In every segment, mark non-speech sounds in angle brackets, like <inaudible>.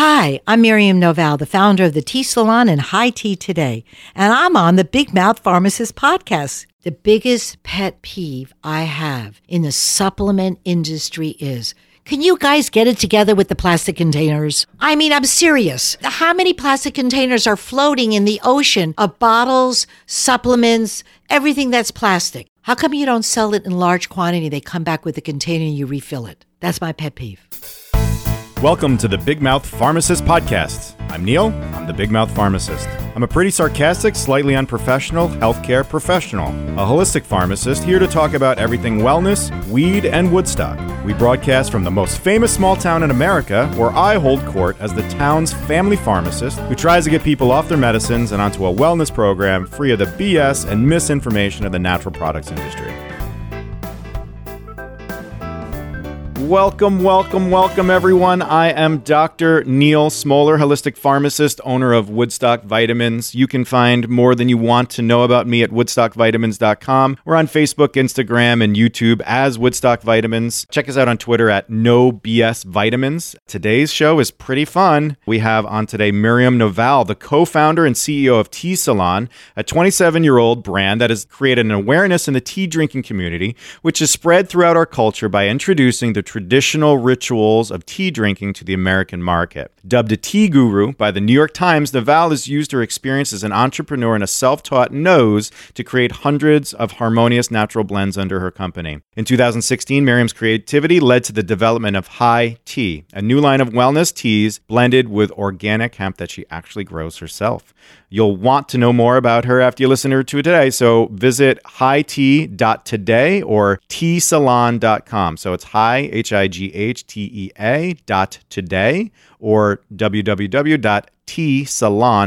Hi, I'm Miriam Novalle, the founder of the T Salon and High Tea Today, and I'm on the Big Mouth Pharmacist podcast. The biggest pet peeve I have in the supplement industry is can you guys get it together with the plastic containers? I mean, I'm serious. How many plastic containers are floating in the ocean of bottles, supplements, everything that's plastic? How come you don't sell it in large quantity? They come back with a container and you refill it. That's my pet peeve. Welcome to the Big Mouth Pharmacist Podcast. I'm Neil, I'm the Big Mouth Pharmacist. I'm a pretty sarcastic, slightly unprofessional healthcare professional, a holistic pharmacist here to talk about everything wellness, weed, and Woodstock. We broadcast from the most famous small town in America, where I hold court as the town's family pharmacist who tries to get people off their medicines and onto a wellness program free of the BS and misinformation of the natural products industry. Welcome, welcome, welcome, everyone. I am Dr. Neil Smoller, holistic pharmacist, owner of Woodstock Vitamins. You can find more than you want to know about me at woodstockvitamins.com. We're on Facebook, Instagram, and YouTube as Woodstock Vitamins. Check us out on Twitter at No BS Vitamins. Today's show is pretty fun. We have on today Miriam Novalle, the co founder and CEO of T Salon, a 27 year old brand that has created an awareness in the tea drinking community, which is spread throughout our culture by introducing the traditional rituals of tea drinking to the American market. Dubbed a tea guru by the New York Times, Novalle has used her experience as an entrepreneur and a self taught nose to create hundreds of harmonious natural blends under her company. In 2016, Miriam's creativity led to the development of High Tea, a new line of wellness teas blended with organic hemp that she actually grows herself. You'll want to know more about her after you listen to her today, so visit hightea.today or tsalon.com. So it's high, H I G H T E A dot today or www.tsalon,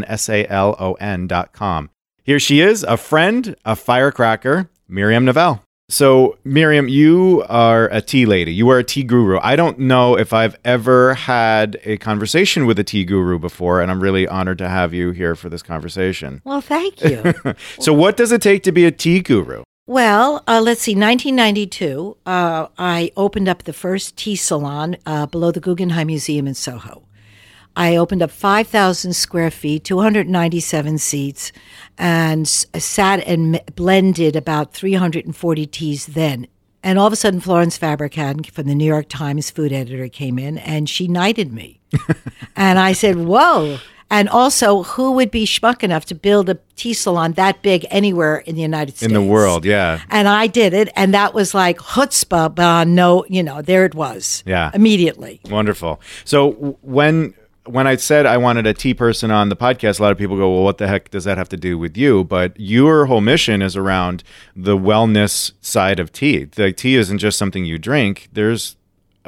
S-A-L-O-N dot com. Here she is, a friend, a firecracker, Miriam Novalle. So, Miriam, you are a tea lady. You are a tea guru. I don't know if I've ever had a conversation with a tea guru before, and I'm really honored to have you here for this conversation. Well, thank you. <laughs> so, what does it take to be a tea guru? Well, uh, let's see. 1992, uh, I opened up the first tea salon uh, below the Guggenheim Museum in Soho. I opened up 5,000 square feet, 297 seats, and s- sat and m- blended about 340 teas then. And all of a sudden, Florence Fabricant from the New York Times food editor came in and she knighted me. <laughs> and I said, Whoa. And also, who would be schmuck enough to build a tea salon that big anywhere in the United States? In the world, yeah. And I did it, and that was like chutzpah, but no, you know, there it was. Yeah. Immediately. Wonderful. So when when I said I wanted a tea person on the podcast, a lot of people go, "Well, what the heck does that have to do with you?" But your whole mission is around the wellness side of tea. The tea isn't just something you drink. There's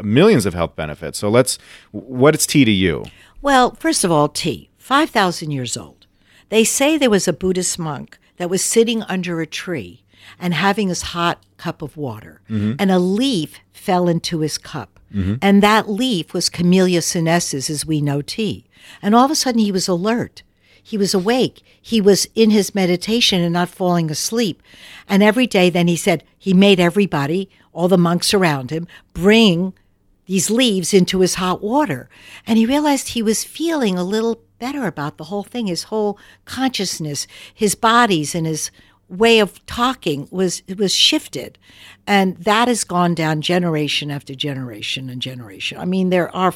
millions of health benefits. So let's what is tea to you? Well, first of all, tea, 5,000 years old. They say there was a Buddhist monk that was sitting under a tree and having his hot cup of water, mm-hmm. and a leaf fell into his cup. Mm-hmm. And that leaf was Camellia sinensis, as we know tea. And all of a sudden, he was alert. He was awake. He was in his meditation and not falling asleep. And every day, then he said, he made everybody, all the monks around him, bring these leaves into his hot water. And he realized he was feeling a little better about the whole thing. His whole consciousness, his bodies, and his way of talking was was shifted and that has gone down generation after generation and generation i mean there are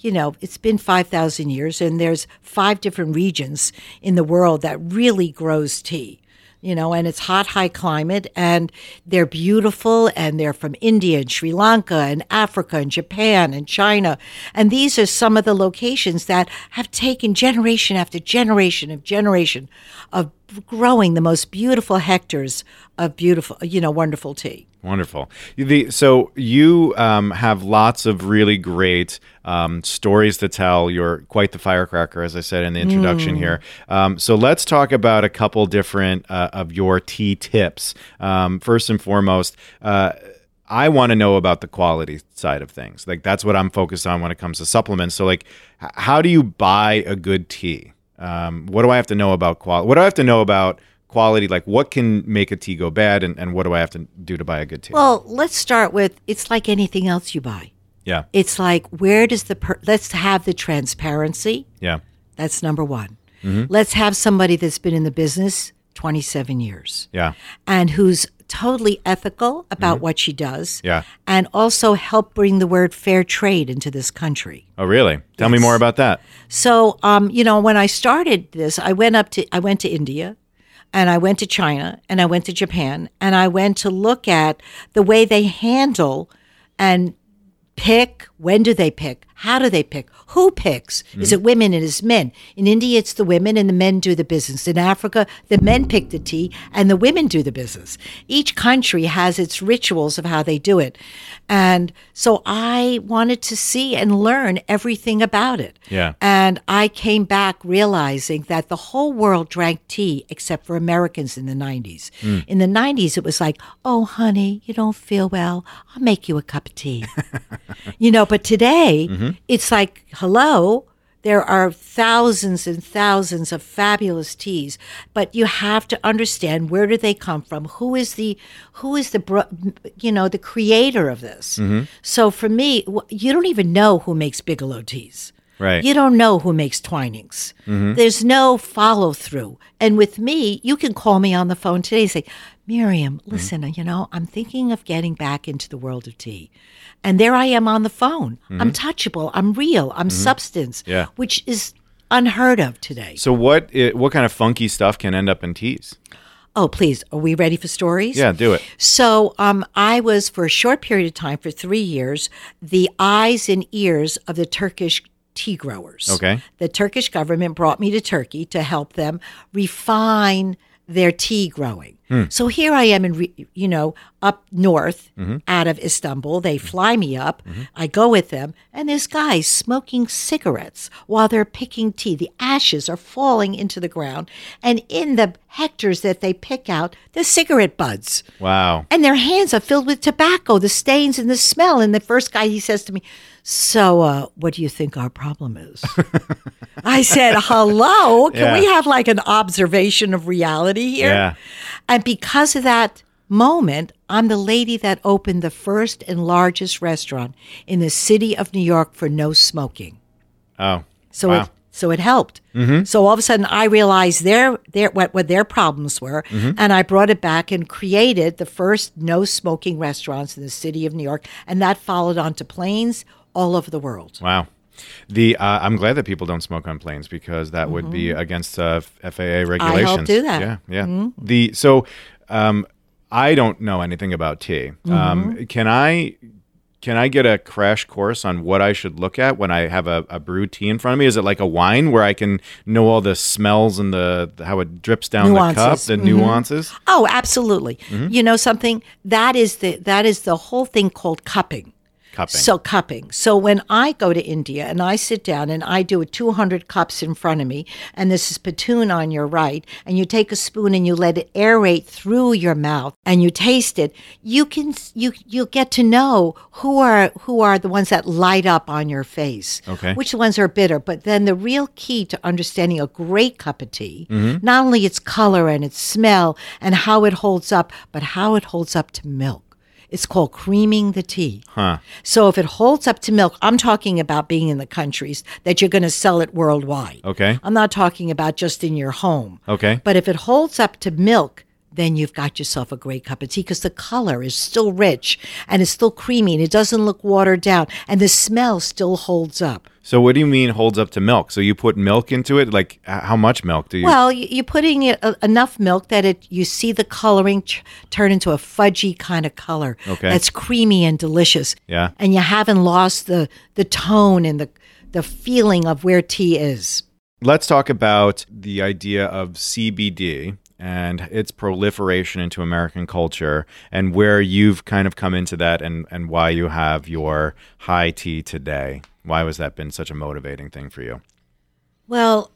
you know it's been 5000 years and there's five different regions in the world that really grows tea you know, and it's hot, high climate, and they're beautiful, and they're from India and Sri Lanka and Africa and Japan and China. And these are some of the locations that have taken generation after generation of generation of growing the most beautiful hectares of beautiful, you know, wonderful tea. Wonderful. The, so you um, have lots of really great um, stories to tell. You're quite the firecracker, as I said in the introduction here. Um, so let's talk about a couple different uh, of your tea tips. Um, first and foremost. Uh, I want to know about the quality side of things. Like that's what I'm focused on when it comes to supplements. So like, h- how do you buy a good tea? Um, what do I have to know about quality? What do I have to know about quality? Like, what can make a tea go bad, and, and what do I have to do to buy a good tea? Well, let's start with it's like anything else you buy. Yeah. It's like, where does the, per- let's have the transparency. Yeah. That's number one. Let's have somebody that's been in the business 27 years Yeah. and who's totally ethical about what she does. Yeah. And also help bring the word fair trade into this country. Oh, really? Tell me more about that. So, um, you know, when I started this, I went up to, I went to India and I went to China and I went to Japan and I went to look at the way they handle and pick. When do they pick? How do they pick? Who picks? Is it women and is men? In India, it's the women and the men do the business. In Africa, the men pick the tea and the women do the business. Each country has its rituals of how they do it. And so I wanted to see and learn everything about it. Yeah. And I came back realizing that the whole world drank tea except for Americans in the 90s. Hmm. In the 90s, it was like, oh, honey, you don't feel well. I'll make you a cup of tea. <laughs> you know, but today, mm-hmm. it's like, hello. There are thousands and thousands of fabulous teas, but you have to understand where do they come from? Who is the who is the you know the creator of this? Mm-hmm. So for me, you don't even know who makes Bigelow teas. Right. You don't know who makes Twinings. Mm-hmm. There's no follow through. And with me, you can call me on the phone today and say, Miriam, mm-hmm. listen, you know, I'm thinking of getting back into the world of tea. And there I am on the phone. Mm-hmm. I'm touchable. I'm real. I'm mm-hmm. substance, Yeah. which is unheard of today. So what i what kind of funky stuff can end up in teas? Oh, please, are we ready for stories? Yeah, do it. So um, I was, for a short period of time, for three years, the eyes and ears of the Turkish tea growers. Okay. The Turkish government brought me to Turkey to help them refine their tea growing. Hmm. So here I am in, re- you know, up north mm-hmm. out of Istanbul. They mm-hmm. fly me up. Mm-hmm. I go with them, and this guy's smoking cigarettes while they're picking tea. The ashes are falling into the ground, and in the hectares that they pick out, the cigarette buds. Wow. And their hands are filled with tobacco, the stains and the smell. And the first guy, he says to me, So, uh, what do you think our problem is? <laughs> I said, Hello, can Yeah. we have like an observation of reality here? Yeah. And because of that moment, I'm the lady that opened the first and largest restaurant in the city of New York for no smoking. Oh. So wow. it so it helped. So all of a sudden, I realized their their what what their problems were, and I brought it back and created the first no smoking restaurants in the city of New York, and that followed on to planes all over the world. Wow. The uh, I'm glad that people don't smoke on planes because that would be against uh, FAA regulations. I do that. Yeah, yeah. The so um, I don't know anything about tea. Um, can I can I get a crash course on what I should look at when I have a, a brewed tea in front of me? Is it like a wine where I can know all the smells and the how it drips down the cup, Nuances. the nuances? Oh, absolutely. You know something that is the that is the whole thing called cupping. Cupping. So cupping. So when I go to India and I sit down and I do a 200 cups in front of me, and this is spittoon on your right, and you take a spoon and you let it aerate through your mouth and you taste it, you can you you'll get to know who are who are the ones that light up on your face. Okay. Which ones are bitter? But then the real key to understanding a great cup of tea, mm-hmm. not only its color and its smell and how it holds up, but how it holds up to milk. It's called creaming the tea. Huh. So if it holds up to milk, I'm talking about being in the countries that you're going to sell it worldwide. Okay. I'm not talking about just in your home. Okay. But if it holds up to milk, then you've got yourself a great cup of tea because the color is still rich and it's still creamy and it doesn't look watered down and the smell still holds up. So what do you mean holds up to milk? So you put milk into it? Like how much milk do you? Well, you're putting it, uh, enough milk that it you see the coloring ch- turn into a fudgy kind of color. Okay. That's creamy and delicious. Yeah. And you haven't lost the the tone and the the feeling of where tea is. Let's talk about the idea of CBD and its proliferation into American culture and where you've kind of come into that and, and why you have your high tea today. Why was that been such a motivating thing for you? Well,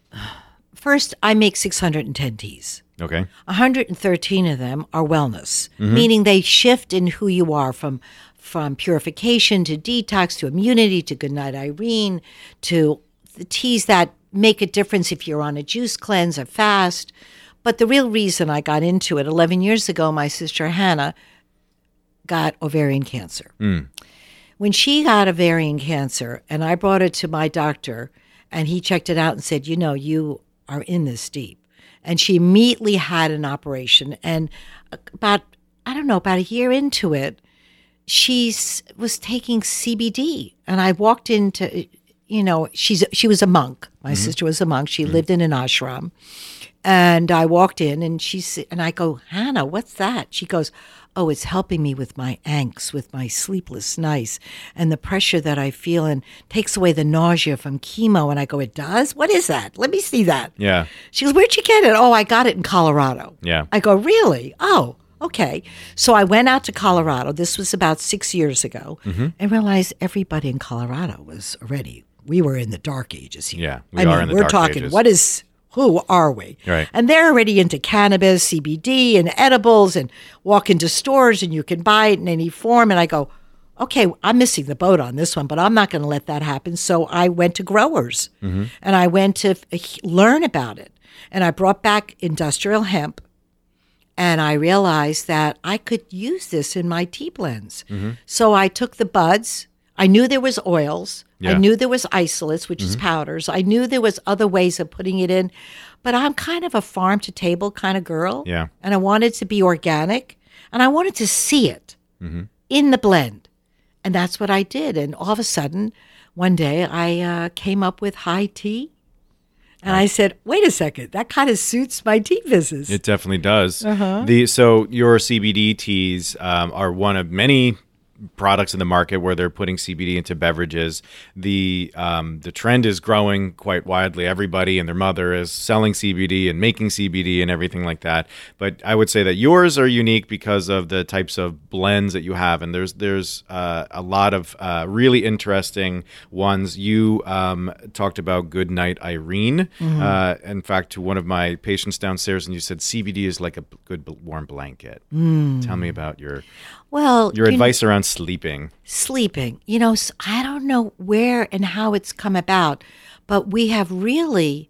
first I make 610 teas. Okay. 113 of them are wellness, mm-hmm. meaning they shift in who you are from from purification to detox to immunity to goodnight Irene to the teas that make a difference if you're on a juice cleanse or fast. But the real reason I got into it 11 years ago, my sister Hannah got ovarian cancer. Hmm. When she got ovarian cancer, and I brought it to my doctor, and he checked it out and said, You know, you are in this deep. And she immediately had an operation. And uh, about, I don't know, about a year into it, she was taking CBD. And I walked into, you know, she's she was a monk. My mm-hmm. sister was a monk. She mm-hmm. lived in an ashram. And I walked in and she and I go, Hannah, what's that? She goes, Oh, it's helping me with my angst, with my sleepless nights and the pressure that I feel and takes away the nausea from chemo. And I go, It does? What is that? Let me see that. Yeah. She goes, Where'd you get it? Oh, I got it in Colorado. Yeah. I go, Really? Oh, okay. So I went out to Colorado. This was about six years ago Mm-hmm. and realized everybody in Colorado was already, we were in the dark ages here. Yeah, we I are mean, in the we're dark talking, ages. what is, who are we? Right. And they're already into cannabis, CBD, and edibles, and walk into stores and you can buy it in any form. And I go, okay, I'm missing the boat on this one, but I'm not going to let that happen. So I went to growers Mm-hmm. and I went to f- learn about it. And I brought back industrial hemp and I realized that I could use this in my tea blends. Mm-hmm. So I took the buds. I knew there was oils. Yeah. I knew there was isolates, which is powders. I knew there was other ways of putting it in, but I'm kind of a farm to table kind of girl. Yeah. And I wanted to be organic, and I wanted to see it in the blend, and that's what I did. And all of a sudden, one day I uh, came up with high tea. And I said, "Wait a second, that kind of suits my tea business." It definitely does. Uh-huh. The so your CBD teas um, are one of many products in the market where they're putting CBD into beverages. The um, the trend is growing quite widely. Everybody and their mother is selling CBD and making CBD and everything like that. But I would say that yours are unique because of the types of blends that you have, and there's there's uh, a lot of uh, really interesting ones. You um, talked about Good Night Irene. Uh, in fact, to one of my patients downstairs, and you said CBD is like a good warm blanket. Tell me about your well, your you know- advice around sleeping. sleeping. You know, I don't know where and how it's come about, but we have really.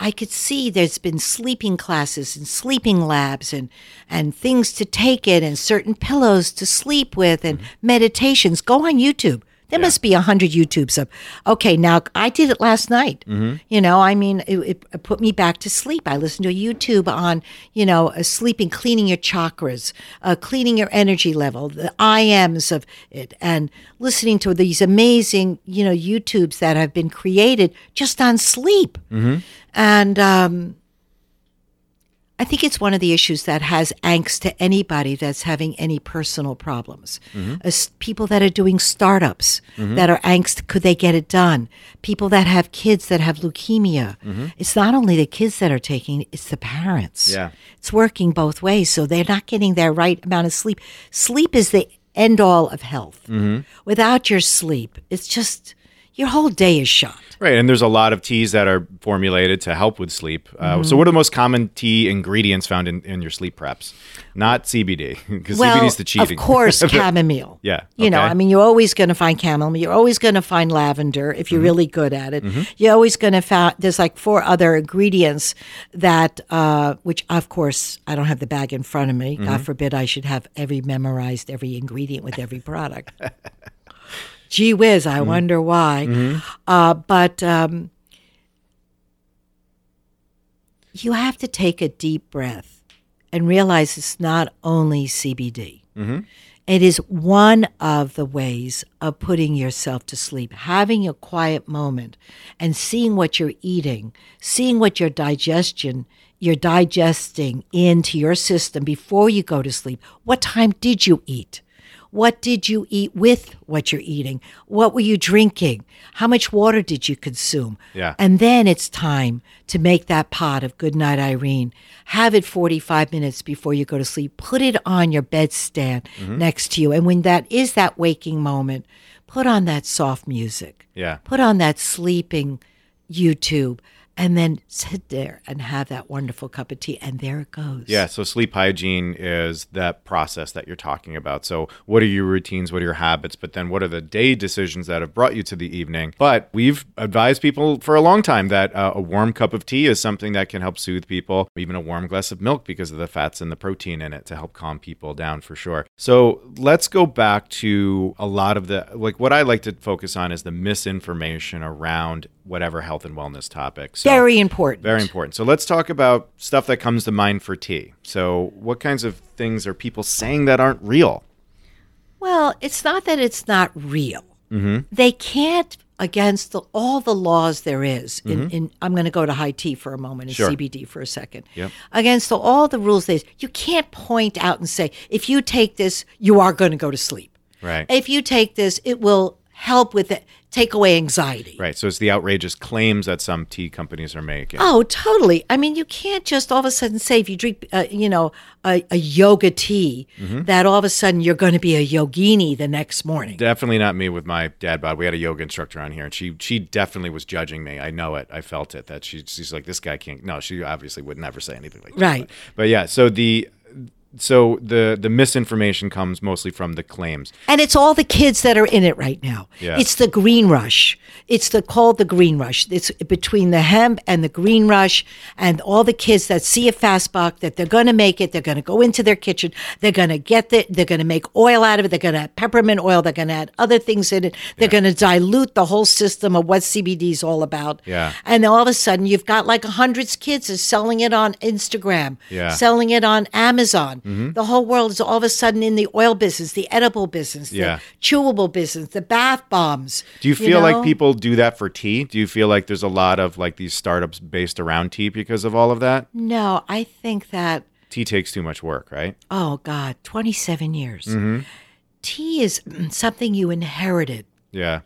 I could see there's been sleeping classes and sleeping labs and and things to take it and certain pillows to sleep with and mm-hmm. meditations. Go on YouTube. There must be a hundred YouTubes of. Okay, now I did it last night. You know, I mean, it, it, put me back to sleep. I listened to a YouTube on you know uh, sleeping, cleaning your chakras, uh, cleaning your energy level, the IMs of it, and listening to these amazing you know YouTubes that have been created just on sleep. And um, I think it's one of the issues that has angst to anybody that's having any personal problems. Mm-hmm. As people that are doing startups mm-hmm. that are angst, could they get it done? People that have kids that have leukemia. Mm-hmm. It's not only the kids that are taking, it's the parents. Yeah. It's working both ways. So they're not getting their right amount of sleep. Sleep is the end all of health. Without your sleep, it's just your whole day is shot. Right, and there's a lot of teas that are formulated to help with sleep. Uh, Mm-hmm. So, what are the most common tea ingredients found in, in your sleep preps? Not CBD, because <laughs> well, CBD is the cheating. Of course, <laughs> chamomile. Yeah, You know. I mean, you're always going to find chamomile. You're always going to find lavender if Mm-hmm. you're really good at it. You're always going to find, there's like four other ingredients that, uh, which of course, I don't have the bag in front of me. Mm-hmm. God forbid I should have every memorized every ingredient with every product. <laughs> Gee whiz, I Mm-hmm. wonder why. Uh, but um, you have to take a deep breath and realize it's not only CBD. It is one of the ways of putting yourself to sleep, having a quiet moment and seeing what you're eating, seeing what your digestion, you're digesting into your system before you go to sleep. What time did you eat? What did you eat with what you're eating? What were you drinking? How much water did you consume? Yeah. And then it's time to make that pot of Goodnight Irene. Have it 45 minutes before you go to sleep. Put it on your bedstand Mm-hmm. next to you. And when that is that waking moment, put on that soft music. Yeah. Put on that sleeping YouTube and then sit there and have that wonderful cup of tea, and there it goes. Yeah, so sleep hygiene is that process that you're talking about. So, what are your routines? What are your habits? But then, what are the day decisions that have brought you to the evening? But we've advised people for a long time that uh, a warm cup of tea is something that can help soothe people, even a warm glass of milk because of the fats and the protein in it to help calm people down for sure. So, let's go back to a lot of the like what I like to focus on is the misinformation around whatever health and wellness topics. So, Very important. very important. So let's talk about stuff that comes to mind for tea. So, what kinds of things are people saying that aren't real? Well, it's not that it's not real. Mm-hmm. They can't against the, all the laws there is. In, mm-hmm. in I'm going to go to high tea for a moment and Sure. CBD for a second. Yep. Against the, all the rules there is, you can't point out and say if you take this, you are going to go to sleep. Right. If you take this, it will help with it, take away anxiety. Right. So it's the outrageous claims that some tea companies are making. Oh, totally. I mean, you can't just all of a sudden say if you drink, uh, you know, a, a yoga tea, Mm-hmm. that all of a sudden you're going to be a yogini the next morning. Definitely not me with my dad bod. We had a yoga instructor on here, and she she definitely was judging me. I know it. I felt it. That she she's like this guy can't. No, she obviously would never say anything like that. Right. But, but yeah. So the so the the misinformation comes mostly from the claims. And it's all the kids that are in it right now. Yeah. It's the green rush. It's the called the green rush. It's between the hemp and the green rush and all the kids that see a fast buck that they're going to make it. They're going to go into their kitchen. They're going to get the, they're going to make oil out of it. They're going to add peppermint oil. They're going to add other things in it. They're going to dilute the whole system of what CBD is all about. Yeah. And then all of a sudden you've got like a hundreds kids is selling it on Instagram, Yeah. selling it on Amazon. The whole world is all of a sudden in the oil business, the edible business, Yeah. the chewable business, the bath bombs. Do you feel like know? people do that for tea? Do you feel like there's a lot of like these startups based around tea because of all of that? No, I think that. Tea takes too much work, right? Oh God, twenty-seven years. Mm-hmm. Tea is something you inherited. Yeah.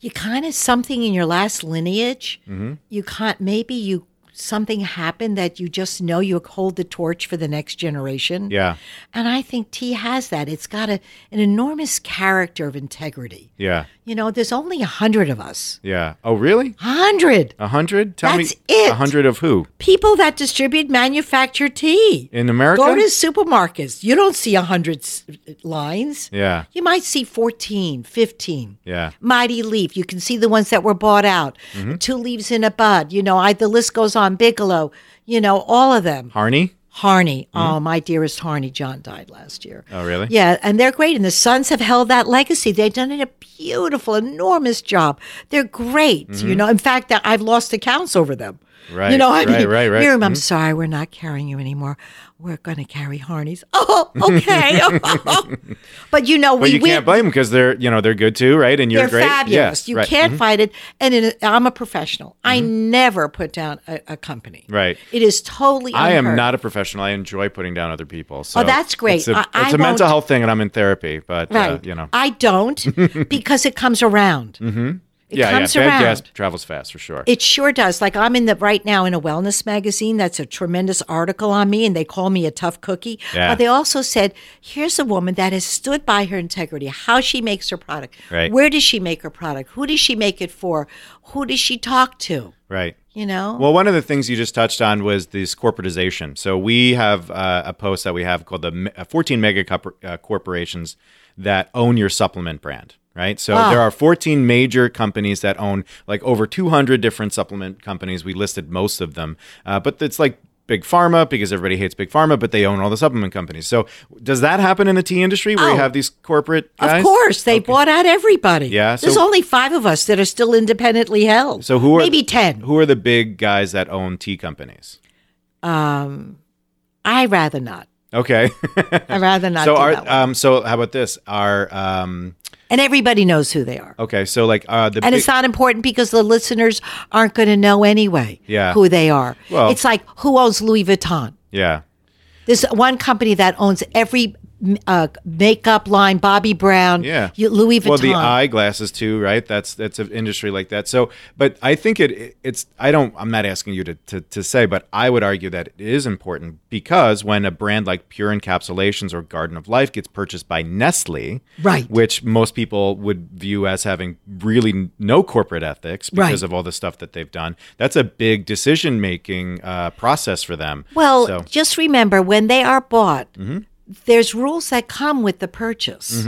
You kind of something in your last lineage. Mm-hmm. You can't. Maybe you something happened that you just know you hold the torch for the next generation. Yeah. And I think tea has that. It's got a, an enormous character of integrity. Yeah. You know, there's only a hundred of us. Yeah. Oh, really? A hundred A hundred? Tell That's me. it. A hundred of who? people that distribute manufactured tea. In America? Go to supermarkets. You don't see a hundred s- lines. yeah. You might see 14, 15. Yeah. Mighty Leaf. You can see the ones that were bought out. Mm-hmm. Two leaves in a bud. You know, I, the list goes on. Bigelow. You know, all of them. Harney? Harney. Oh, my dearest Harney. John died last year. Mm-hmm. Oh, really? Yeah, and they're great. And the Sons have held that legacy. They've done a beautiful, enormous job. They're great. You know, in fact, I've lost accounts over them. Mm-hmm. Right, You know, I right, mean, right, right. Miriam, I'm Mhm. sorry, we're not carrying you anymore. We're going to carry Harneys. <laughs> Oh, okay. <laughs> but you know, But we you win. can't blame them because they're, you know, they're good too, right? And you're They're great. fabulous. Yeah, you right. can't Mhm. fight it. And I'm a professional. I never put down a, a company. Right. It is totally. I am not a professional. I enjoy putting down other people. So Oh, that's great. It's a, I- I it's a mental health thing, and I'm in therapy. But uh, you know, I don't <laughs> because it comes around. It yeah, comes yeah. Bad around. gas travels fast for sure. It sure does. Like I'm in the right now in a wellness magazine. That's a tremendous article on me, and they call me a tough cookie. Yeah. But they also said, here's a woman that has stood by her integrity, how she makes her product, Right. where does she make her product, who does she make it for, who does she talk to, right. you know? Well, one of the things you just touched on was this corporatization. So we have uh, a post that we have called the uh, 14 mega uh, corporations that own your supplement brand. Right. So Wow. there are 14 major companies that own like over 200 different supplement companies. We listed most of them, uh, but it's like big pharma because everybody hates big pharma, but they own all the supplement companies. So does that happen in the tea industry where you Oh. have these corporate guys? of course, they bought out everybody. Yeah, There's only five of us that are still independently held. So who are maybe ten? Who are the big guys that own tea companies? Um, I rather not. Okay. <laughs> I rather not. so do are that um so how about this? Are um and everybody knows who they are. okay, so like uh the And big, it's not important because the listeners aren't going to know anyway Yeah. who they are. Well- it's like who owns Louis Vuitton? yeah. There's one company that owns every uh, makeup line, Bobbi Brown, Yeah. Louis Vuitton. Well, the eyeglasses too, right? That's that's an industry like that. So, but I think it it's I don't I'm not asking you to, to to say, but I would argue that it is important because when a brand like Pure Encapsulations or Garden of Life gets purchased by Nestle, Right. which most people would view as having really no corporate ethics because Right. of all the stuff that they've done, that's a big decision making uh, process for them. Well, So- just remember when they are bought, Mm-hmm. There's rules that come with the purchase.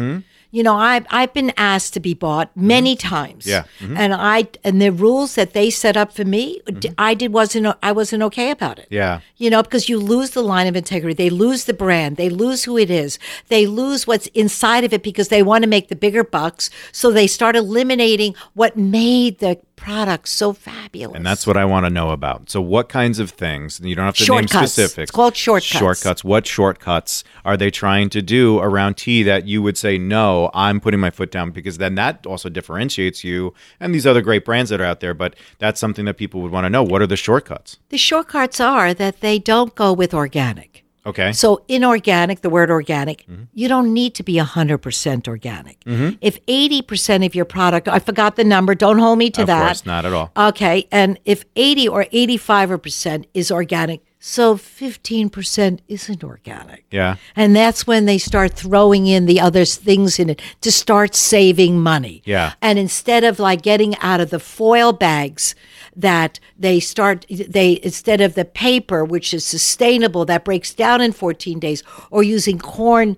You know, I've I've been asked to be bought many times. Mm-hmm. Yeah. Mm-hmm. and I and the rules that they set up for me, d- I did wasn't I wasn't okay about it. yeah. You know, because you lose the line of integrity, they lose the brand, they lose who it is, they lose what's inside of it because they want to make the bigger bucks. So they start eliminating what made the product so fabulous. And that's what I want to know about. So, what kinds of things? You don't have to Shortcuts. name specifics. It's called shortcuts. Shortcuts. What shortcuts are they trying to do around tea that you would say, no, I'm putting my foot down? Because then that also differentiates you and these other great brands that are out there. But that's something that people would want to know. What are the shortcuts? the shortcuts are that they don't go with organic. Okay. So inorganic, the word organic, Mm-hmm. you don't need to be 100% organic. If 80% of your product, I forgot the number, don't hold me to of that. course, not at all. Okay, and if 80 or 85% is organic, so 15% isn't organic. Yeah. And that's when they start throwing in the other things in it to start saving money. Yeah. And instead of like getting out of the foil bags that they start they instead of the paper which is sustainable that breaks down in 14 days or using corn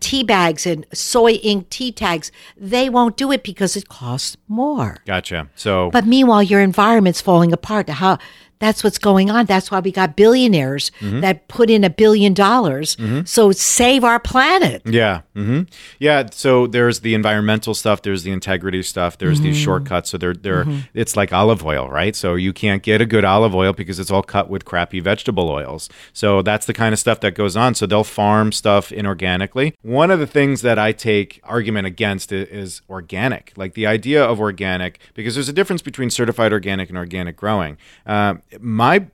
tea bags and soy ink tea tags, they won't do it because it costs more. Gotcha. So, But meanwhile, your environment's falling apart. How that's what's going on. That's why we got billionaires Mm-hmm. that put in a billion dollars. So save our planet. Yeah. hmm Yeah. So there's the environmental stuff. There's the integrity stuff. There's these shortcuts. So they're, they're, it's like olive oil, right? So you can't get a good olive oil because it's all cut with crappy vegetable oils. So that's the kind of stuff that goes on. So they'll farm stuff inorganically. One of the things that I take argument against is organic, like the idea of organic, because there's a difference between certified organic and organic growing. Uh, my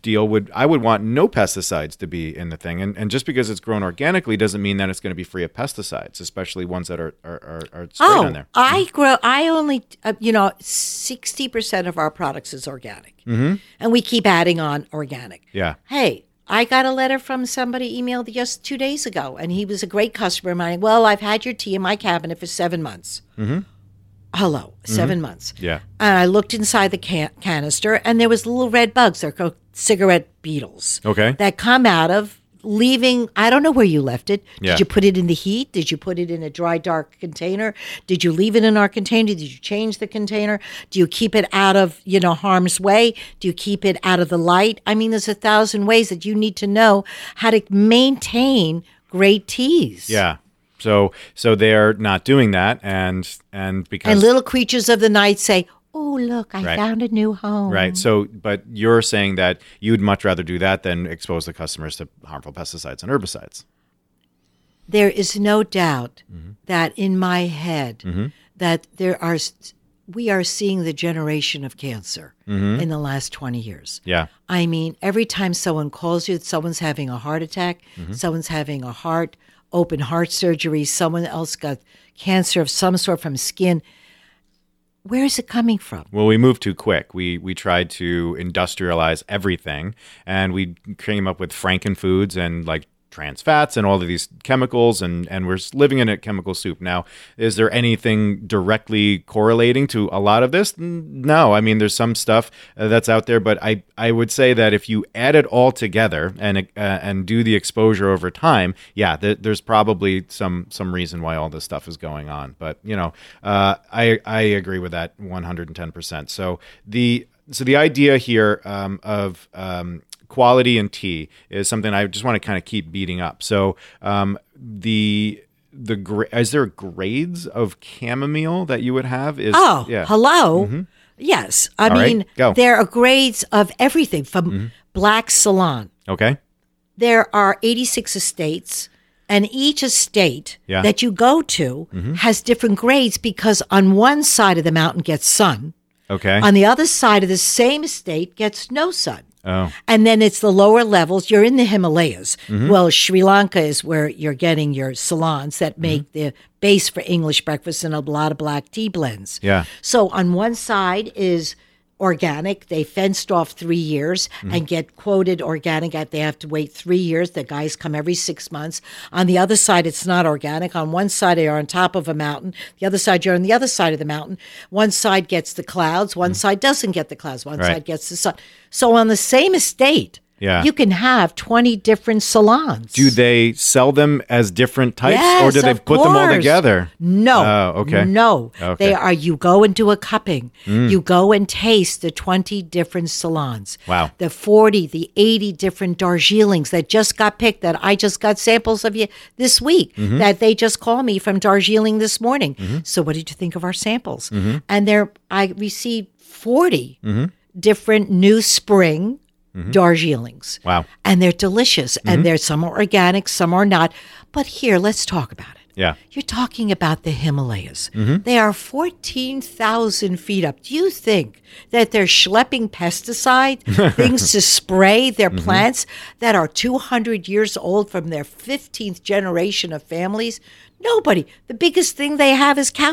deal would I would want no pesticides to be in the thing, and, and just because it's grown organically doesn't mean that it's going to be free of pesticides, especially ones that are are, are, are sprayed on Oh, there. I grow. I only, uh, you know, sixty percent of our products is organic, mm-hmm. and we keep adding on organic. Yeah, Hey, I got a letter from somebody emailed just two days ago, and he was a great customer of mine. Well, I've had your tea in my cabinet for seven months. Mm-hmm. Hello, mm-hmm. 7 months. yeah, And I looked inside the can- canister, and there was little red bugs. They're called cigarette beetles. Okay. That come out of leaving. I don't know where you left it. Yeah. Did you put it in the heat? Did you put it in a dry, dark container? Did you leave it in our container? Did you change the container? Do you keep it out of you know harm's way? Do you keep it out of the light? I mean, there's a thousand ways that you need to know how to maintain great teas. yeah. So so they're not doing that, and and because And little creatures of the night say, "Oh, look, I Right. found a new home." right. So but you're saying that you'd much rather do that than expose the customers to harmful pesticides and herbicides. there is no doubt Mm-hmm. that in my head that there are we are seeing the generation of cancer Mm-hmm. in the last 20 years Yeah. i mean every time someone calls you someone's having a heart attack Mm-hmm. someone's having a heart open heart surgery someone else got cancer of some sort from skin where is it coming from Well, we moved too quick. We we tried to industrialize everything, and we came up with Frankenfoods and like trans fats and all of these chemicals, and and we're living in a chemical soup now. Is there anything directly correlating to a lot of this? No, I mean there's some stuff uh, that's out there, but I I would say that if you add it all together and uh, and do the exposure over time, yeah, th- there's probably some some reason why all this stuff is going on. But you know, uh, I I agree with that 110. percent So the so the idea here um, of um, quality in tea is something I just want to kind of keep beating up. So um, the the gra- is there grades of chamomile that you would have? Is Oh, yeah. hello. Yes. I All right, mean, go. there are grades of everything from Mm-hmm. black Ceylon. Okay. There are 86 estates, and each estate Yeah. Mm-hmm. that you go to has different grades because on one side of the mountain gets sun, Okay. on the other side of the same estate gets no sun. Oh. And then it's the lower levels. You're in the Himalayas. Mm-hmm. Well, Sri Lanka is where you're getting your Ceylons that Mm-hmm. make the base for English breakfast and a lot of black tea blends. Yeah. So on one side is organic. They fenced off three years Mm-hmm. and get quoted organic. At they have to wait three years. The guys come every six months. On the other side, it's not organic. On one side, you're on top of a mountain. The other side, you're on the other side of the mountain. One side gets the clouds. One side doesn't get the clouds. One. Right. side gets the sun. So on the same estate. Yeah. You can have 20 different Ceylons. Do they sell them as different types, or do they put them all together? No. Oh, okay. No. Okay. Mm. They are you go and do a cupping. You go and taste the 20 different Ceylons. Wow. The 40, the 80 different Darjeelings that just got picked that I just got samples of you this week Mm-hmm. that they just called me from Darjeeling this morning. So what did you think of our samples? Mm-hmm. And there I received 40 different new spring Darjeelings. Mm-hmm. Wow. And they're delicious. And they're some are organic, some are not. But here, let's talk about it. Yeah. You're talking about the Himalayas. Mm-hmm. They are 14,000 feet up. Do you think that they're schlepping pesticide, <laughs> things to spray their Mm-hmm. plants that are 200 years old from their 15th generation of families? Nobody. The biggest thing they have is cow.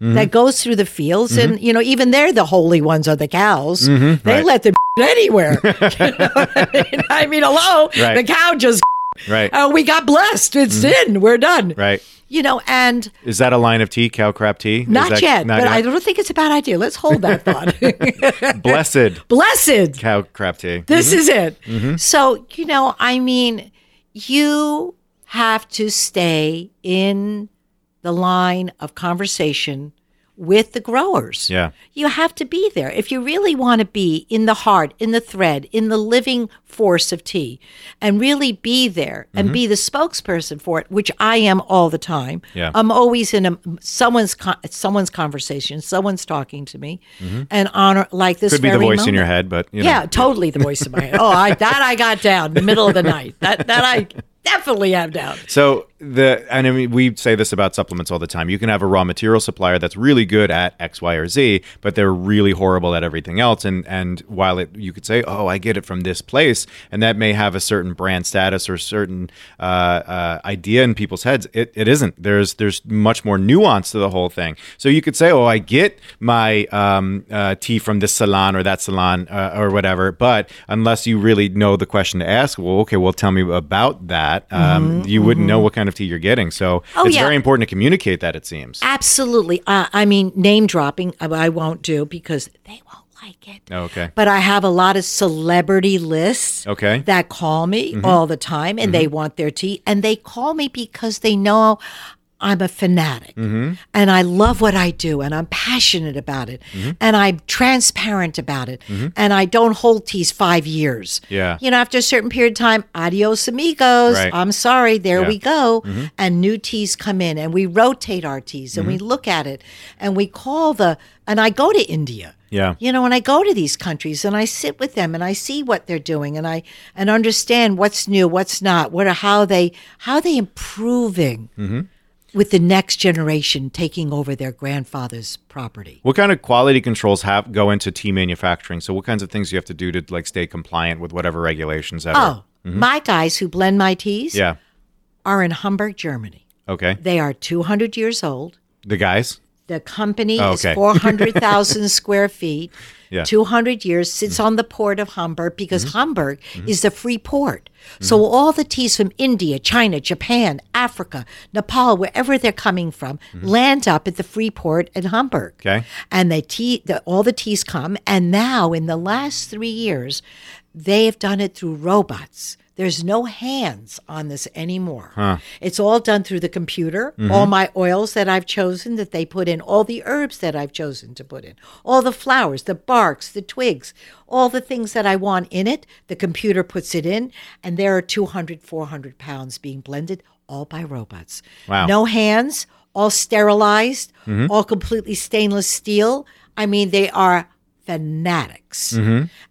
Mm-hmm. That goes through the fields, and you know, even they're the holy ones are the cows. They Mm-hmm. right. let them anywhere. <laughs> You know I mean? I mean, hello, Right. the cow just. <laughs> Right. Oh, we got blessed. It's mm-hmm. in. We're done. Right. You know, and Is that a line of tea, cow crap tea? Not that- yet, not but I don't think it's a bad idea. Let's hold that thought. <laughs> Blessed Blessed. cow crap tea. This mm-hmm. is it. Mm-hmm. So, you know, I mean, you have to stay in the line of conversation with the growers. Yeah. You have to be there. If you really want to be in the heart, in the thread, in the living force of tea, and really be there and be the spokesperson for it, which I am all the time. Mm-hmm. Yeah. I'm always in a someone's con- someone's conversation, someone's talking to me, and honor like this Mm-hmm. Could be the voice in your head, but you know. Yeah, totally the voice in my head. Oh, I, that I got down in the middle of the night. That that I definitely have down. So the and I mean we say this about supplements all the time. You can have a raw material supplier that's really good at X, Y, or Z, but they're really horrible at everything else. And and while it you could say, oh, I get it from this place, and that may have a certain brand status or certain uh, uh, idea in people's heads, it, it isn't. There's there's much more nuance to the whole thing. So you could say, oh, I get my um, uh, tea from this salon or that salon uh, or whatever, but unless you really know the question to ask, well, okay, well, tell me about that. Um, you wouldn't know what kind of tea you're getting. So Mm-hmm, Oh, it's yeah. very important to communicate that. It seems. Absolutely. Uh, I mean, name dropping, I, I won't do because they won't like it. Oh, okay. But I have a lot of celebrity lists Okay. Mm-hmm. that call me all the time and they want their tea. And they call me because they know I'm a fanatic Mm-hmm. and I love what I do and I'm passionate about it Mm-hmm. and I'm transparent about it and I don't hold teas five years. Yeah. You know, after a certain period of time, adios amigos. Right. I'm sorry, there Yeah. Mm-hmm. we go. And new teas come in and we rotate our teas and Mm-hmm. we look at it and we call the, and I go to India. Yeah. You know, when I go to these countries and I sit with them and I see what they're doing and I and understand what's new, what's not, what are how they how they improving Mm-hmm. With the next generation taking over their grandfather's property. What kind of quality controls have go into tea manufacturing? So what kinds of things do you have to do to like stay compliant with whatever regulations that? Oh, mm-hmm. my guys who blend my teas Yeah. are in Hamburg, Germany. Okay. They are 200 years old. The guys. The company Oh, is <laughs> 400,000 square feet, Yeah. 200 years, sits on the port of Hamburg because Mm-hmm. Hamburg is the free port. So all the teas from India, China, Japan, Africa, Nepal, wherever they're coming from, land up at the free port in Hamburg. Mm-hmm. Okay. And the tea, the, all the teas come. And now, in the last three years, they have done it through robots. There's no hands on this anymore. It's all done through the computer. Mm-hmm. All my oils that I've chosen that they put in, all the herbs that I've chosen to put in, all the flowers, the barks, the twigs, all the things that I want in it, the computer puts it in, and there are 200, 400 pounds being blended all by robots. Wow. No hands, all sterilized, mm-hmm. all completely stainless steel. I mean, they are fanatics.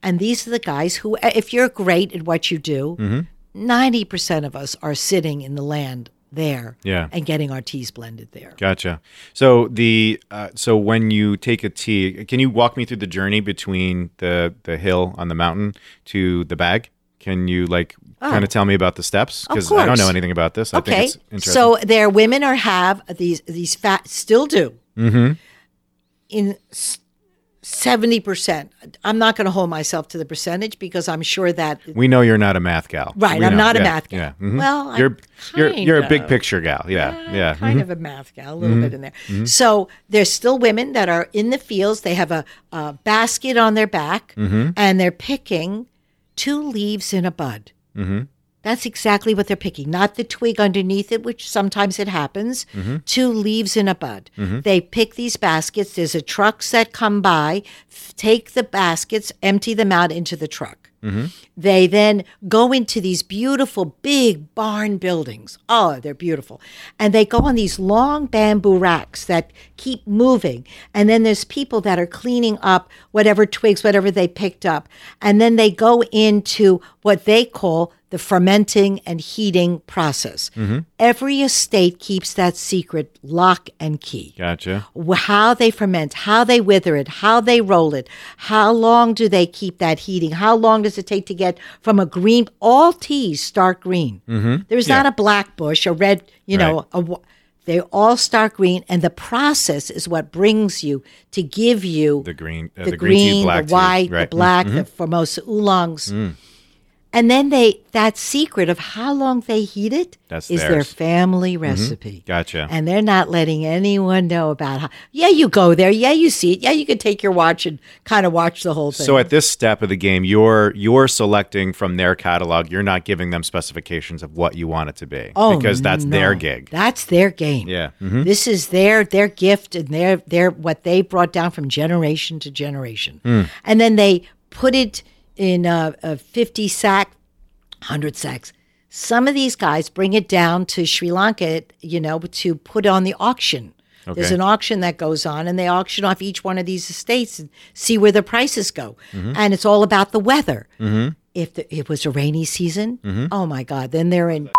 And these are the guys who, if you're great at what you do, 90% of us are sitting in the land there Yeah. and getting our teas blended there. Gotcha. So the uh, so when you take a tea, can you walk me through the journey between the the hill on the mountain to the bag? Can you like kind of tell me about the steps? Because I don't Oh. know anything about this. I think Okay, it's interesting. so their women are have these these fat still do Mm-hmm. in seventy percent. I'm not going to hold myself to the percentage because I'm sure that we know you're not a math gal. Right, We I'm know. not a math gal. Yeah. mhm. Well, you're you're you're a big picture gal. Yeah. Yeah. Mm-hmm. kind of a math gal, a little bit in there. So there's still women that are in the fields. They have a, a basket on their back, Mm-hmm. and they're picking two leaves in a bud. Mm-hmm. That's exactly what they're picking, not the twig underneath it, which sometimes it happens. Mm-hmm. Two leaves in a bud. They pick these baskets. There's a trucks that come by, take the baskets, empty them out into the truck. Mm-hmm. They then go into these beautiful big barn buildings. Oh, they're beautiful. And they go on these long bamboo racks that keep moving. And then there's people that are cleaning up whatever twigs, whatever they picked up. And then they go into what they call the fermenting and heating process. Every estate keeps that secret lock and key Gotcha. how they ferment, how they wither it, how they roll it, how long do they keep that heating, how long does it take to get from a green, all teas start green. Mm-hmm. There's not a black bush, a red, you know, a, they all start green, and the process is what brings you to give you The green, uh, the, the, green, tea, green, black the tea. white, right. the black, the Formosa oolongs. And then they that secret of how long they heat it That's is their family recipe. Gotcha. And they're not letting anyone know about how yeah, you go there, yeah, you see it, yeah, you can take your watch and kind of watch the whole thing. So at this step of the game, you're you're selecting from their catalog. You're not giving them specifications of what you want it to be Oh, because that's their gig. That's their game. Yeah. Mhm. This is their their gift and their their what they brought down from generation to generation. Hmm. And then they put it in a, a 50 sack, 100 sacks. Some of these guys bring it down to Sri Lanka, you know, to put on the auction. There's an auction that goes on, and they auction off each one of these estates and see where the prices go. Mm-hmm. And it's all about the weather. If the, it was a rainy season, Mm-hmm. oh my God, then they're in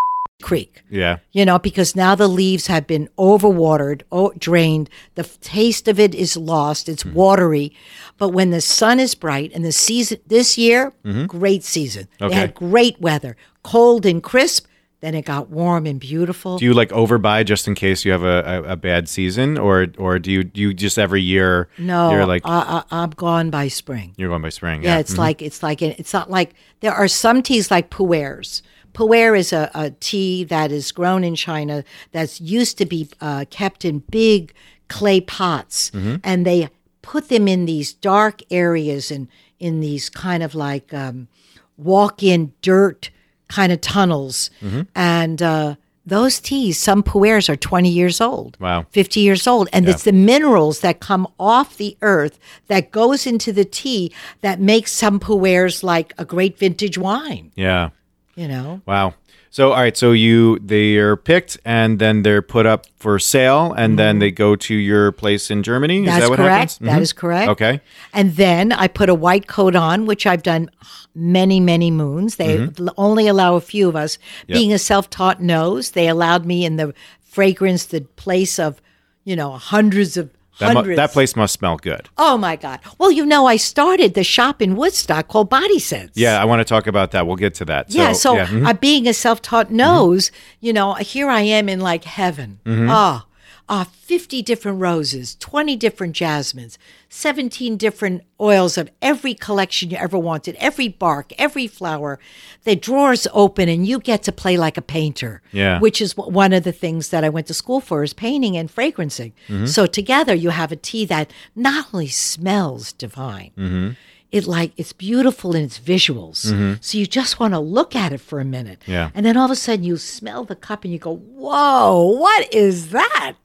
creek Yeah. you know, because now the leaves have been overwatered, o- drained. The f- taste of it is lost. It's mm-hmm. watery. But when the sun is bright and the season this year, mm-hmm. great season. Okay. They had great weather, cold and crisp. Then it got warm and beautiful. Do you like overbuy just in case you have a, a, a bad season, or or do you do you just every year? no, you're like I, I'm gone by spring. you're going by spring. Yeah, it's mm-hmm. like it's like it's not like there are some teas like pu'ers. Pu'er is a, a tea that is grown in China that's used to be uh, kept in big clay pots, and they put them in these dark areas and in these kind of like um, walk-in dirt kind of tunnels, and uh, those teas, some pu'ers are 20 years old. Wow. 50 years old and it's the minerals that come off the earth that goes into the tea that makes some pu'ers like a great vintage wine yeah. You know Wow. So all right, so you they are picked and then they're put up for sale and then they go to your place in Germany. Is Mm-hmm. that's that what correct happens? That Mhm. is correct Okay. and then i put a white coat on which i've done many many moons they Mm-hmm. only allow a few of us being a self-taught nose they allowed me in the fragrance the place of you know hundreds of That, mu- that place must smell good. oh my god well you know i started the shop in woodstock called body sense Yeah, I want to talk about that. We'll get to that. yeah, so yeah, mhm. uh, being a self-taught nose, you know, here I am in like heaven. Mm-hmm. Ah, ah, 50 different roses, 20 different jasmines, 17 different oils of every collection you ever wanted, every bark, every flower. The drawers open and you get to play like a painter. Yeah. Which is one of the things that I went to school for is painting and fragrancing. Mm-hmm. So together you have a tea that not only smells divine, Mm-hmm. it like it's beautiful in its visuals. So you just want to look at it for a minute. Yeah. And then all of a sudden you smell the cup and you go, Whoa, what is that?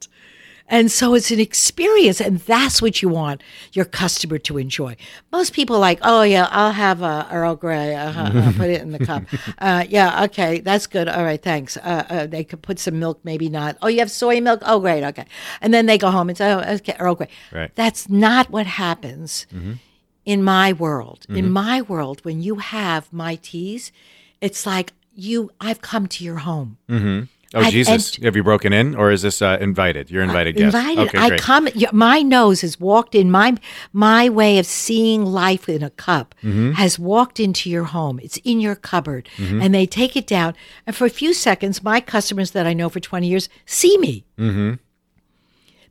And so it's an experience, and that's what you want your customer to enjoy. Most people are like, oh yeah, I'll have a Earl Grey. Uh-huh, I'll put it in the cup. <laughs> Uh, yeah, okay, that's good. All right, thanks. Uh, uh, they could put some milk, maybe not. Oh, you have soy milk? Oh, great. Okay, and then they go home and say, oh, okay, Earl Grey. Right. That's not what happens in my world. In my world, when you have my teas, it's like you I've come to your home. Oh Jesus! Have you broken in, or is this uh, invited? You're invited guest. invited. Okay, I great. come. My nose has walked in. My my way of seeing life in a cup Mm-hmm. has walked into your home. It's in your cupboard, and they take it down. And for a few seconds, my customers that I know for twenty years see me. Mm-hmm.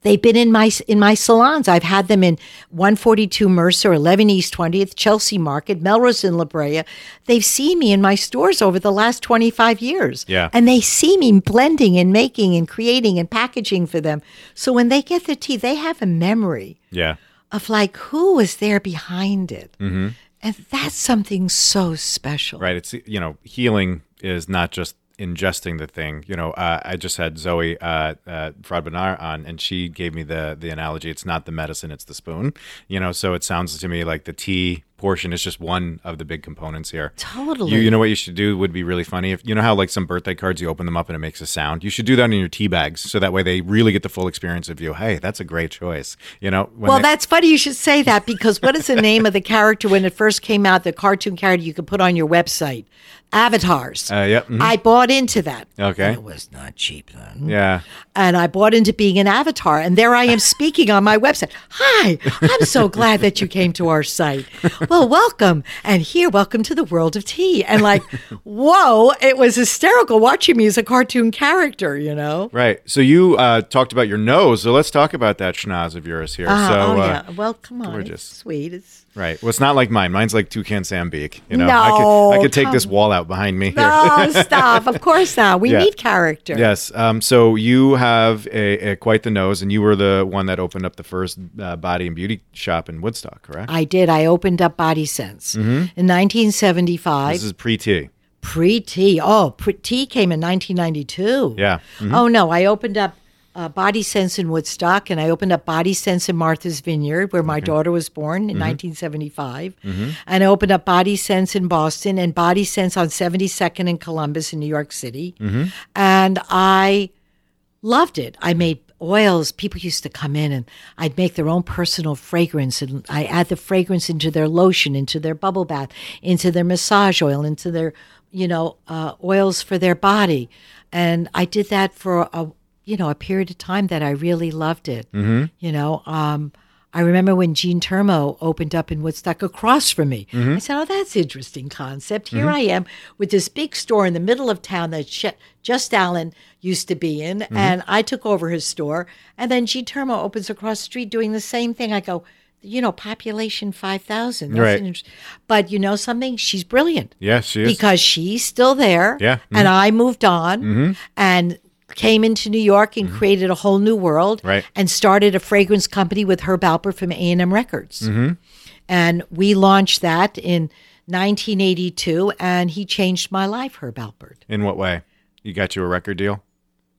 They've been in my in my salons. I've had them in 142 Mercer, 11 East 20th, Chelsea Market, Melrose in La Brea. They've seen me in my stores over the last 25 years. Yeah. And they see me blending and making and creating and packaging for them. So when they get their tea, they have a memory Yeah. of like who was there behind it. Mm-hmm. And that's something so special. Right. It's you know, healing is not just ingesting the thing. You know, uh, I just had Zoe uh, uh, Fradbenar on, and she gave me the the analogy. It's not the medicine; it's the spoon. You know, so it sounds to me like the tea portion is just one of the big components here. Totally. You, you know what you should do would be really funny if you know how like some birthday cards you open them up and it makes a sound. You should do that in your tea bags so that way they really get the full experience of you. Hey, that's a great choice. You know. when Well, they- that's funny you should say that because what is the name of the character when it first came out, the cartoon character you could put on your website? Avatars. Uh, yeah, mhm. I bought into that. Okay. It was not cheap then. yeah. And I bought into being an avatar. And there I am speaking on my website. Hi, I'm so glad that you came to our site. Well, welcome. And here, welcome to the world of tea. And like, whoa, it was hysterical watching me as a cartoon character, you know? Right. So you uh, talked about your nose. So let's talk about that schnoz of yours here. Uh, so, oh, uh, yeah. Well, come on. gorgeous. It's sweet. It's right. Well, it's not like mine. Mine's like toucan Sambeek. You know, I could I could take this wall out behind me here. No, <laughs> stop. Of course not. We Yeah. need character. Yes. Um, so you have a, a quite the nose, and you were the one that opened up the first uh, body and beauty shop in Woodstock, correct? I did. I opened up Body Sense in 1975. this is pre T. Pre T. Oh, pre- T came in 1992. Yeah. Oh, no. I opened up uh, Body Sense in Woodstock and I opened up Body Sense in Martha's Vineyard, where my daughter was born in 1975. And I opened up Body Sense in Boston and Body Sense on 72nd in Columbus in New York City. And I loved it. I made oils. People used to come in and I'd make their own personal fragrance and I add the fragrance into their lotion, into their bubble bath, into their massage oil, into their, you know, uh, oils for their body. And I did that for a, you know, a period of time that I really loved it. Mm-hmm. You know, um, I remember when Gene Termo opened up in Woodstock across from me. I said, "Oh, that's interesting concept." Here I am with this big store in the middle of town that Sh- Just Allen used to be in, and I took over his store. And then Gene Termo opens across the street doing the same thing. I go, you know, population five thousand. Right. But you know something? She's brilliant Yes, she is. because she's still there. Yeah. Mm-hmm. And I moved on and came into New York and created a whole new world. Mm-hmm. Right. And started a fragrance company with Herb Alpert from A&M Records. Mm-hmm. And we launched that in 1982 and he changed my life, Herb Alpert. In what way? You got you a record deal?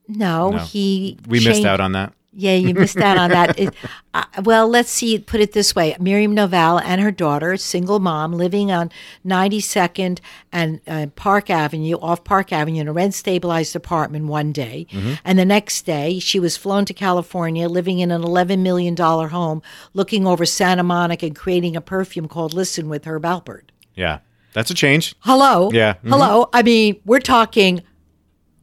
No, No. he We missed out on that. Yeah, you missed out on that. It, <laughs> uh, well, let's see. Put it this way: Miriam Novalle and her daughter, single mom, living on 92nd and uh, Park Avenue, off Park Avenue, in a rent stabilized apartment. One day, and the next day, she was flown to California, living in an 11 million dollar home, looking over Santa Monica, and creating a perfume called Listen with Herb Alpert. Yeah. That's a change. Hello. Yeah, mhm. Hello. I mean, we're talking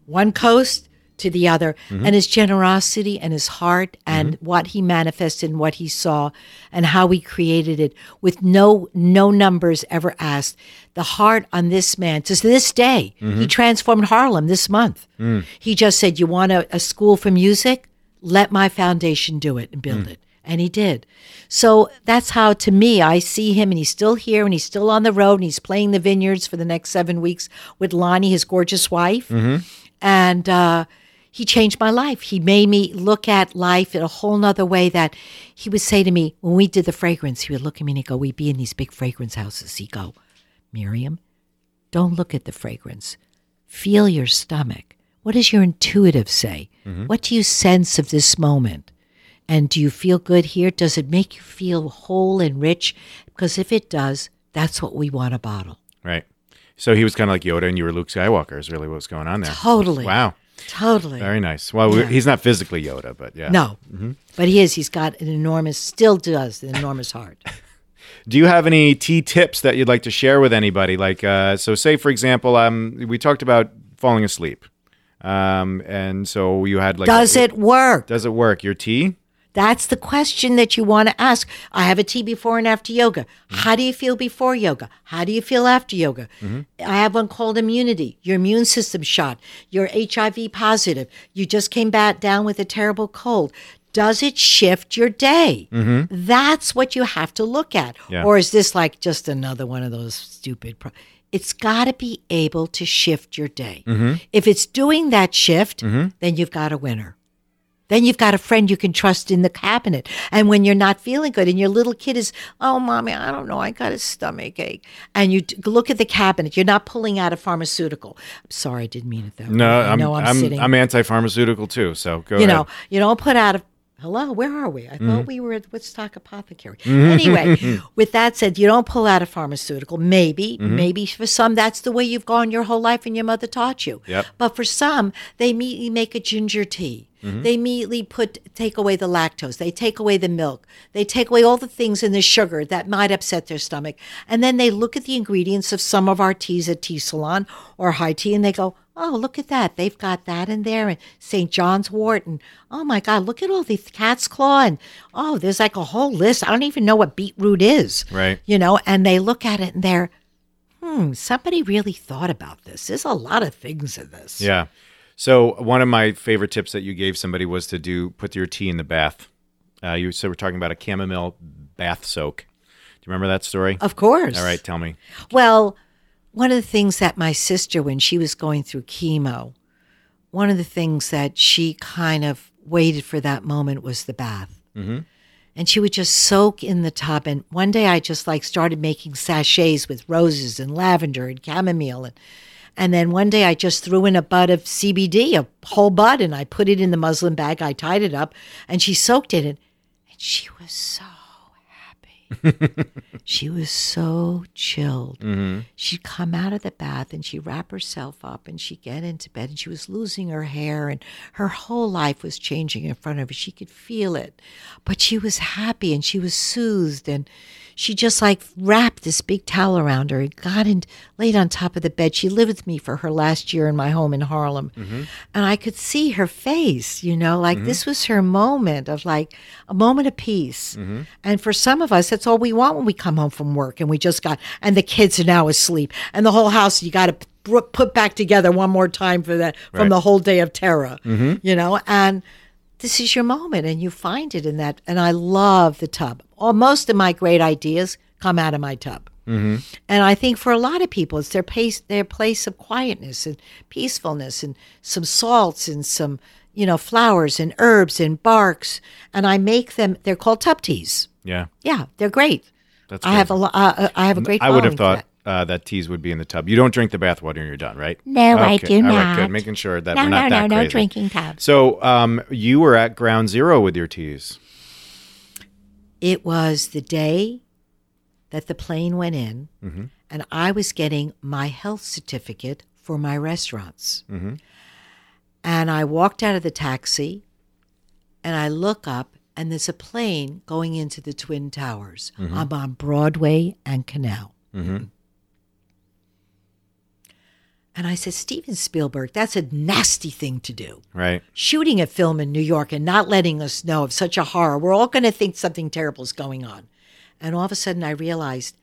one coast to the other, Mm-hmm. and his generosity and his heart and what he manifested and what he saw and how he created it with no no numbers ever asked. The heart on this man to this day, Mm-hmm. he transformed Harlem this month. Mm. He just said, "You want a, a school for music? Let my foundation do it and Mm. build it." And he did. So that's how, to me, I see him, and he's still here, and he's still on the road, and he's playing the vineyards for the next seven weeks with Lani, his gorgeous wife. Mm-hmm. And uh, he changed my life. He made me look at life in a whole nother way that he would say to me, when we did the fragrance, he would look at me and he'd go, We'd be in these big fragrance houses. He'd go, Miriam, don't look at the fragrance. Feel your stomach. What does your intuitive say? Mm-hmm. What do you sense of this moment? And do you feel good here? Does it make you feel whole and rich? Because if it does, that's what we want to bottle. Right. So he was kind of like Yoda and you were Luke Skywalker, is really what was going on there. Totally. Wow. Totally. Very nice. Well, we he's not physically Yoda, but yeah. No, but he is. He's got an enormous, still does, an enormous heart. <laughs> Do you have any tea tips that you'd like to share with anybody? Like, uh, so say for example, um, we talked about falling asleep. Um, and so you had like Does it work? does it work? Your tea? That's the question that you want to ask. I have a tea before and after yoga. How do you feel before yoga? How do you feel after yoga? Mm-hmm. I have one called immunity. Your immune system shot. You're HIV positive. You just came back down with a terrible cold. Does it shift your day? Mm-hmm. That's what you have to look at. Yeah. Or is this like just another one of those stupid? Pro- it's got to be able to shift your day. Mm-hmm. If it's doing that shift, then you've got a winner. Then you've got a friend you can trust in the cabinet. And when you're not feeling good and your little kid is, oh, mommy, I don't know, I got a stomach ache. And you look at the cabinet, you're not pulling out a pharmaceutical. I'm sorry, I didn't mean it that way. No, I'm I'm, I'm. I'm anti-pharmaceutical too. So go you ahead. know, you don't put out a, hello, where are we? I Mm-hmm. thought we were at Woodstock Apothecary. Anyway, <laughs> with that said, you don't pull out a pharmaceutical. Maybe, Mm-hmm. maybe for some, that's the way you've gone your whole life and your mother taught you. Yep. But for some, they immediately make a ginger tea. Mm-hmm. They immediately put take away the lactose. They take away the milk. They take away all the things in the sugar that might upset their stomach. And then they look at the ingredients of some of our teas at T Salon or High Tea and they go, Oh, look at that. They've got that in there and St. John's wort and oh my God, look at all these cat's claw and oh, there's like a whole list. I don't even know what beetroot is. Right. You know, and they look at it and they're, hmm, somebody really thought about this. There's a lot of things in this. Yeah. So one of my favorite tips that you gave somebody was to do put your tea in the bath. Uh, you said we're talking about a chamomile bath soak. Do you remember that story? Of course. All right, tell me. Well, one of the things that my sister, when she was going through chemo, one of the things that she kind of waited for that moment was the bath. Mm-hmm. And she would just soak in the tub. And one day I just like started making sachets with roses and lavender and chamomile. And, and then one day I just threw in a bud of CBD, a whole bud, and I put it in the muslin bag. I tied it up and she soaked in it. And, and she was so she was so chilled. Mm-hmm. She'd come out of the bath and she'd wrap herself up and she'd get into bed and she was losing her hair and her whole life was changing in front of her. She could feel it. But she was happy and she was soothed and she just like wrapped this big towel around her and got and laid on top of the bed. She lived with me for her last year in my home in Harlem. Mm-hmm. And I could see her face, you know, like mm-hmm. this was her moment of like a moment of peace. Mm-hmm. And for some of us, that's all we want when we come home from work and we just got, and the kids are now asleep and the whole house, you got to put back together one more time for that, from Right. the whole day of terror, you know, and this is your moment and you find it in that. And I love the tub. All, most of my great ideas come out of my tub. Mm-hmm. And I think for a lot of people, it's their place, their place of quietness and peacefulness, and some salts and some, you know, flowers and herbs and barks. And I make them. They're called tub teas. Yeah. Yeah, they're great. That's I have a uh, uh, I have a great. I would have thought uh, that teas would be in the tub. You don't drink the bath water when you're done, right? No, I do All right, not. good. Making sure that No, we're not no, that no crazy. drinking tubs. So um, you were at ground zero with your teas. It was the day that the plane went in, and I was getting my health certificate for my restaurants. And I walked out of the taxi, and I look up, and there's a plane going into the Twin Towers. I'm on Broadway and Canal. And I said, Steven Spielberg, that's a nasty thing to do Right. shooting a film in New York and not letting us know of such a horror. We're all going to think something terrible is going on. And all of a sudden, I realized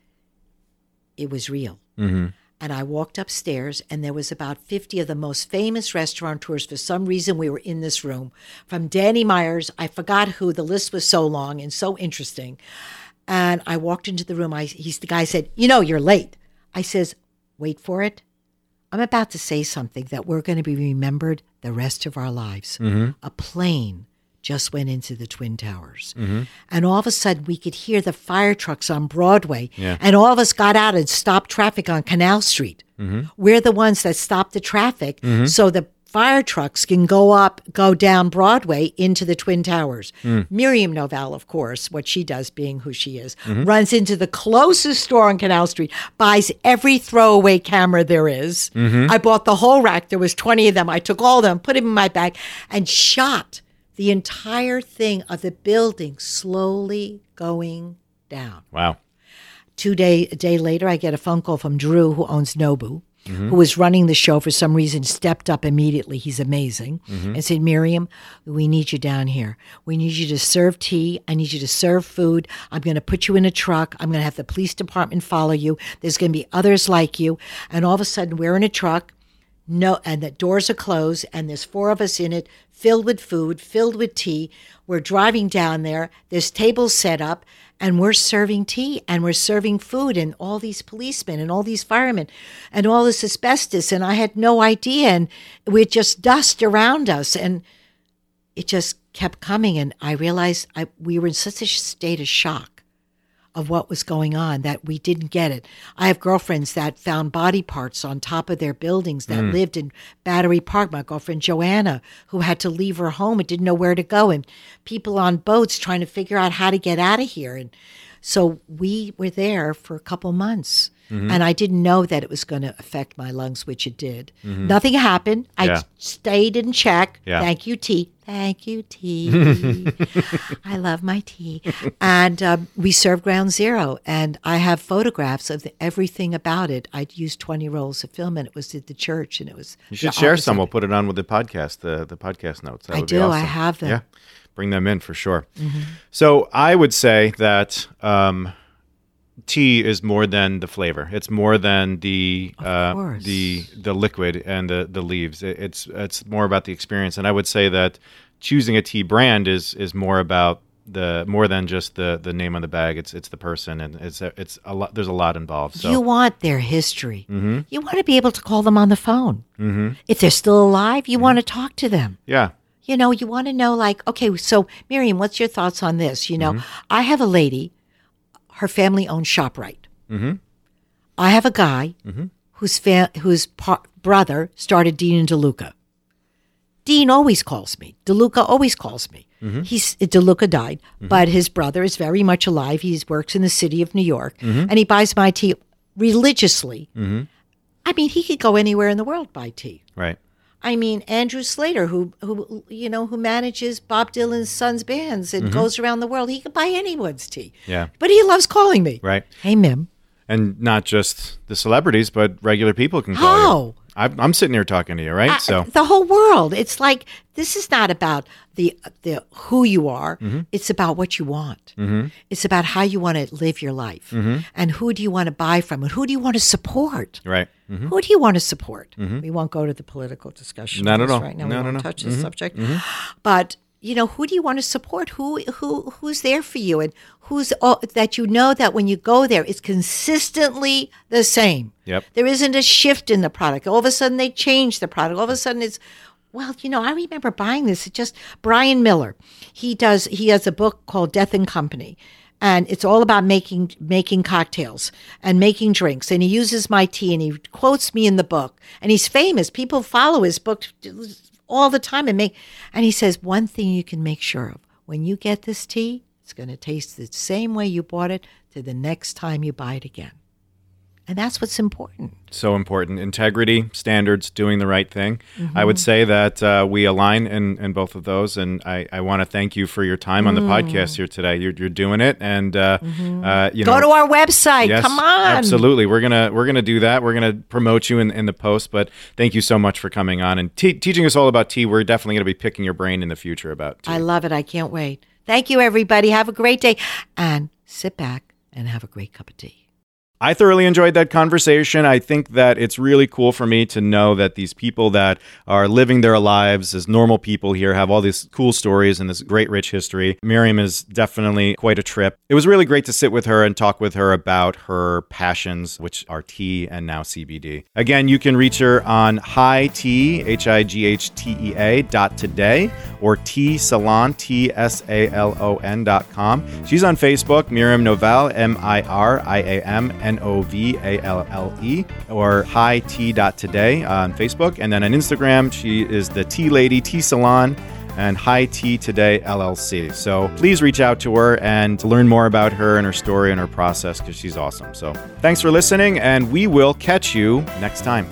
it was real. Mm-hmm. And I walked upstairs, and there was about 50 of the most famous restaurateurs. For some reason, we were in this room. From Danny Myers, I forgot who. The list was so long and so interesting. And I walked into the room. I, he's the guy said, "You know, you're late." I says, "Wait for it. I'm about to say something that we're going to be remembered the rest of our lives. Mm-hmm. A plane just went into the Twin Towers. Mm-hmm. And all of a sudden, we could hear the fire trucks on Broadway. Yeah. And all of us got out and stopped traffic on Canal Street. Mm-hmm. We're the ones that stopped the traffic so the fire trucks can go up, go down Broadway into the Twin Towers. Hmm. Miriam Novalle, of course, what she does, being who she is, runs into the closest store on Canal Street, buys every throwaway camera there is. Mm-hmm. I bought the whole rack. There was 20 of them. I took all of them, put them in my bag, and shot the entire thing of the building slowly going down. Wow. Two day a day later, I get a phone call from Drew, who owns Nobu, Mm-hmm. who was running the show for some reason, stepped up immediately. He's amazing mm-hmm. and said, Miriam, we need you down here. We need you to serve tea. I need you to serve food. I'm going to put you in a truck. I'm going to have the police department follow you. There's going to be others like you. And all of a sudden, we're in a truck no and the doors are closed and there's four of us in it filled with food filled with tea. We're driving down there. There's tables set up and we're serving tea and we're serving food and all these policemen and all these firemen and all this asbestos and i had no idea and with just dust around us and it just kept coming and i realized I, we were in such a state of shock of what was going on that we didn't get it. I have girlfriends that found body parts on top of their buildings that hmm. lived in Battery Park. My girlfriend Joanna, who had to leave her home and didn't know where to go, and people on boats trying to figure out how to get out of here. And so we were there for a couple months. And I didn't know that it was going to affect my lungs, which it did. Nothing happened. I Yeah. stayed in check. Yeah. Thank you, tea. Thank you, tea. <laughs> I love my tea. And um, we served Ground Zero, and I have photographs of the, everything about it. I'd used 20 rolls of film, and it was at the church, and it was. You should share some. We'll put it on with the podcast, the the podcast notes. That I do. I have them. Yeah, bring them in for sure. So I would say that um, tea is more than the flavor. It's more than the uh, the the liquid and the the leaves. It, it's it's more about the experience. And I would say that choosing a tea brand is is more about the more than just the the name on the bag. It's it's the person and it's a, it's a lot. There's a lot involved. So You want their history. Mm-hmm. You want to be able to call them on the phone. If they're still alive, Mm-hmm. you want to talk to them. yeah. You know, you want to know, like, okay, so Miriam, what's your thoughts on this? You know, mm-hmm. I have a lady, her family owns ShopRite. Mm-hmm. I have a guy mm-hmm. whose fa- whose par- brother started Dean and DeLuca. Dean always calls me. DeLuca always calls me. Mm-hmm. He's DeLuca died, but his brother is very much alive. He works in the city of New York, and he buys my tea religiously. I mean, he could go anywhere in the world buy tea. Right. I mean, Andrew Slater, who who you know who manages Bob Dylan's son's bands and goes around the world, he can buy anyone's tea. Yeah. but he loves calling me. Right. Hey, Mim. and not just the celebrities, but regular people can call How? you. I'm, I'm sitting here talking to you, right? so the whole world. It's like this is not about the the who you are. Mm-hmm. It's about what you want. It's about how you want to live your life, Mm-hmm. and who do you want to buy from, and who do you want to support. right, Mhm. Who do you want to support? Mm-hmm. We won't go to the political discussion. Not at all. Right now, No, we no, won't no. touch the mm-hmm. subject. Mm-hmm. But you know, who do you want to support? Who who who's there for you, and who's all, that you know that when you go there, it's consistently the same. Yep. There isn't a shift in the product. All of a sudden, they change the product. All of a sudden, it's well, you know, I remember buying this. It just Brian Miller. He does. He has a book called Death and Company, and it's all about making making cocktails and making drinks. And he uses my tea, and he quotes me in the book. And he's famous. People follow his book all the time, and make. And he says one thing you can make sure of when you get this tea, it's going to taste the same way you bought it to the next time you buy it again. And that's what's important. so important. Integrity, standards, doing the right thing. I would say that uh, we align in, in both of those, and I, I want to thank you for your time on the podcast here today. You're, you're doing it, and uh, uh, you Go know, to our website. Yes, Come on. absolutely. We're gonna we're gonna do that. We're gonna promote you in, in the post. But thank you so much for coming on and te- teaching us all about tea. We're definitely gonna be picking your brain in the future about tea. I love it. I can't wait. Thank you, everybody. Have a great day. And sit back and have a great cup of tea. I thoroughly enjoyed that conversation. I think that it's really cool for me to know that these people that are living their lives as normal people here have all these cool stories and this great rich history. Miriam is definitely quite a trip. It was really great to sit with her and talk with her about her passions, which are tea and now CBD. Again, you can reach her on high T H I G H T E A dot today or T Salon T S A L O N dot com. She's on Facebook, Miriam Novalle, M I R I A M N O V A L L E, or High Tea dot today on Facebook. And then on Instagram, she is the Tea Lady T Salon and High Tea Today LLC. So please reach out to her and learn more about her and her story and her process because she's awesome. So thanks for listening, and we will catch you next time.